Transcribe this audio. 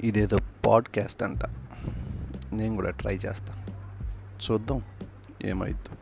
ఇదేదో పాడ్కాస్ట్ అంట. నేను కూడా ట్రై చేస్తాను చూద్దాం. ఏమైద్దో.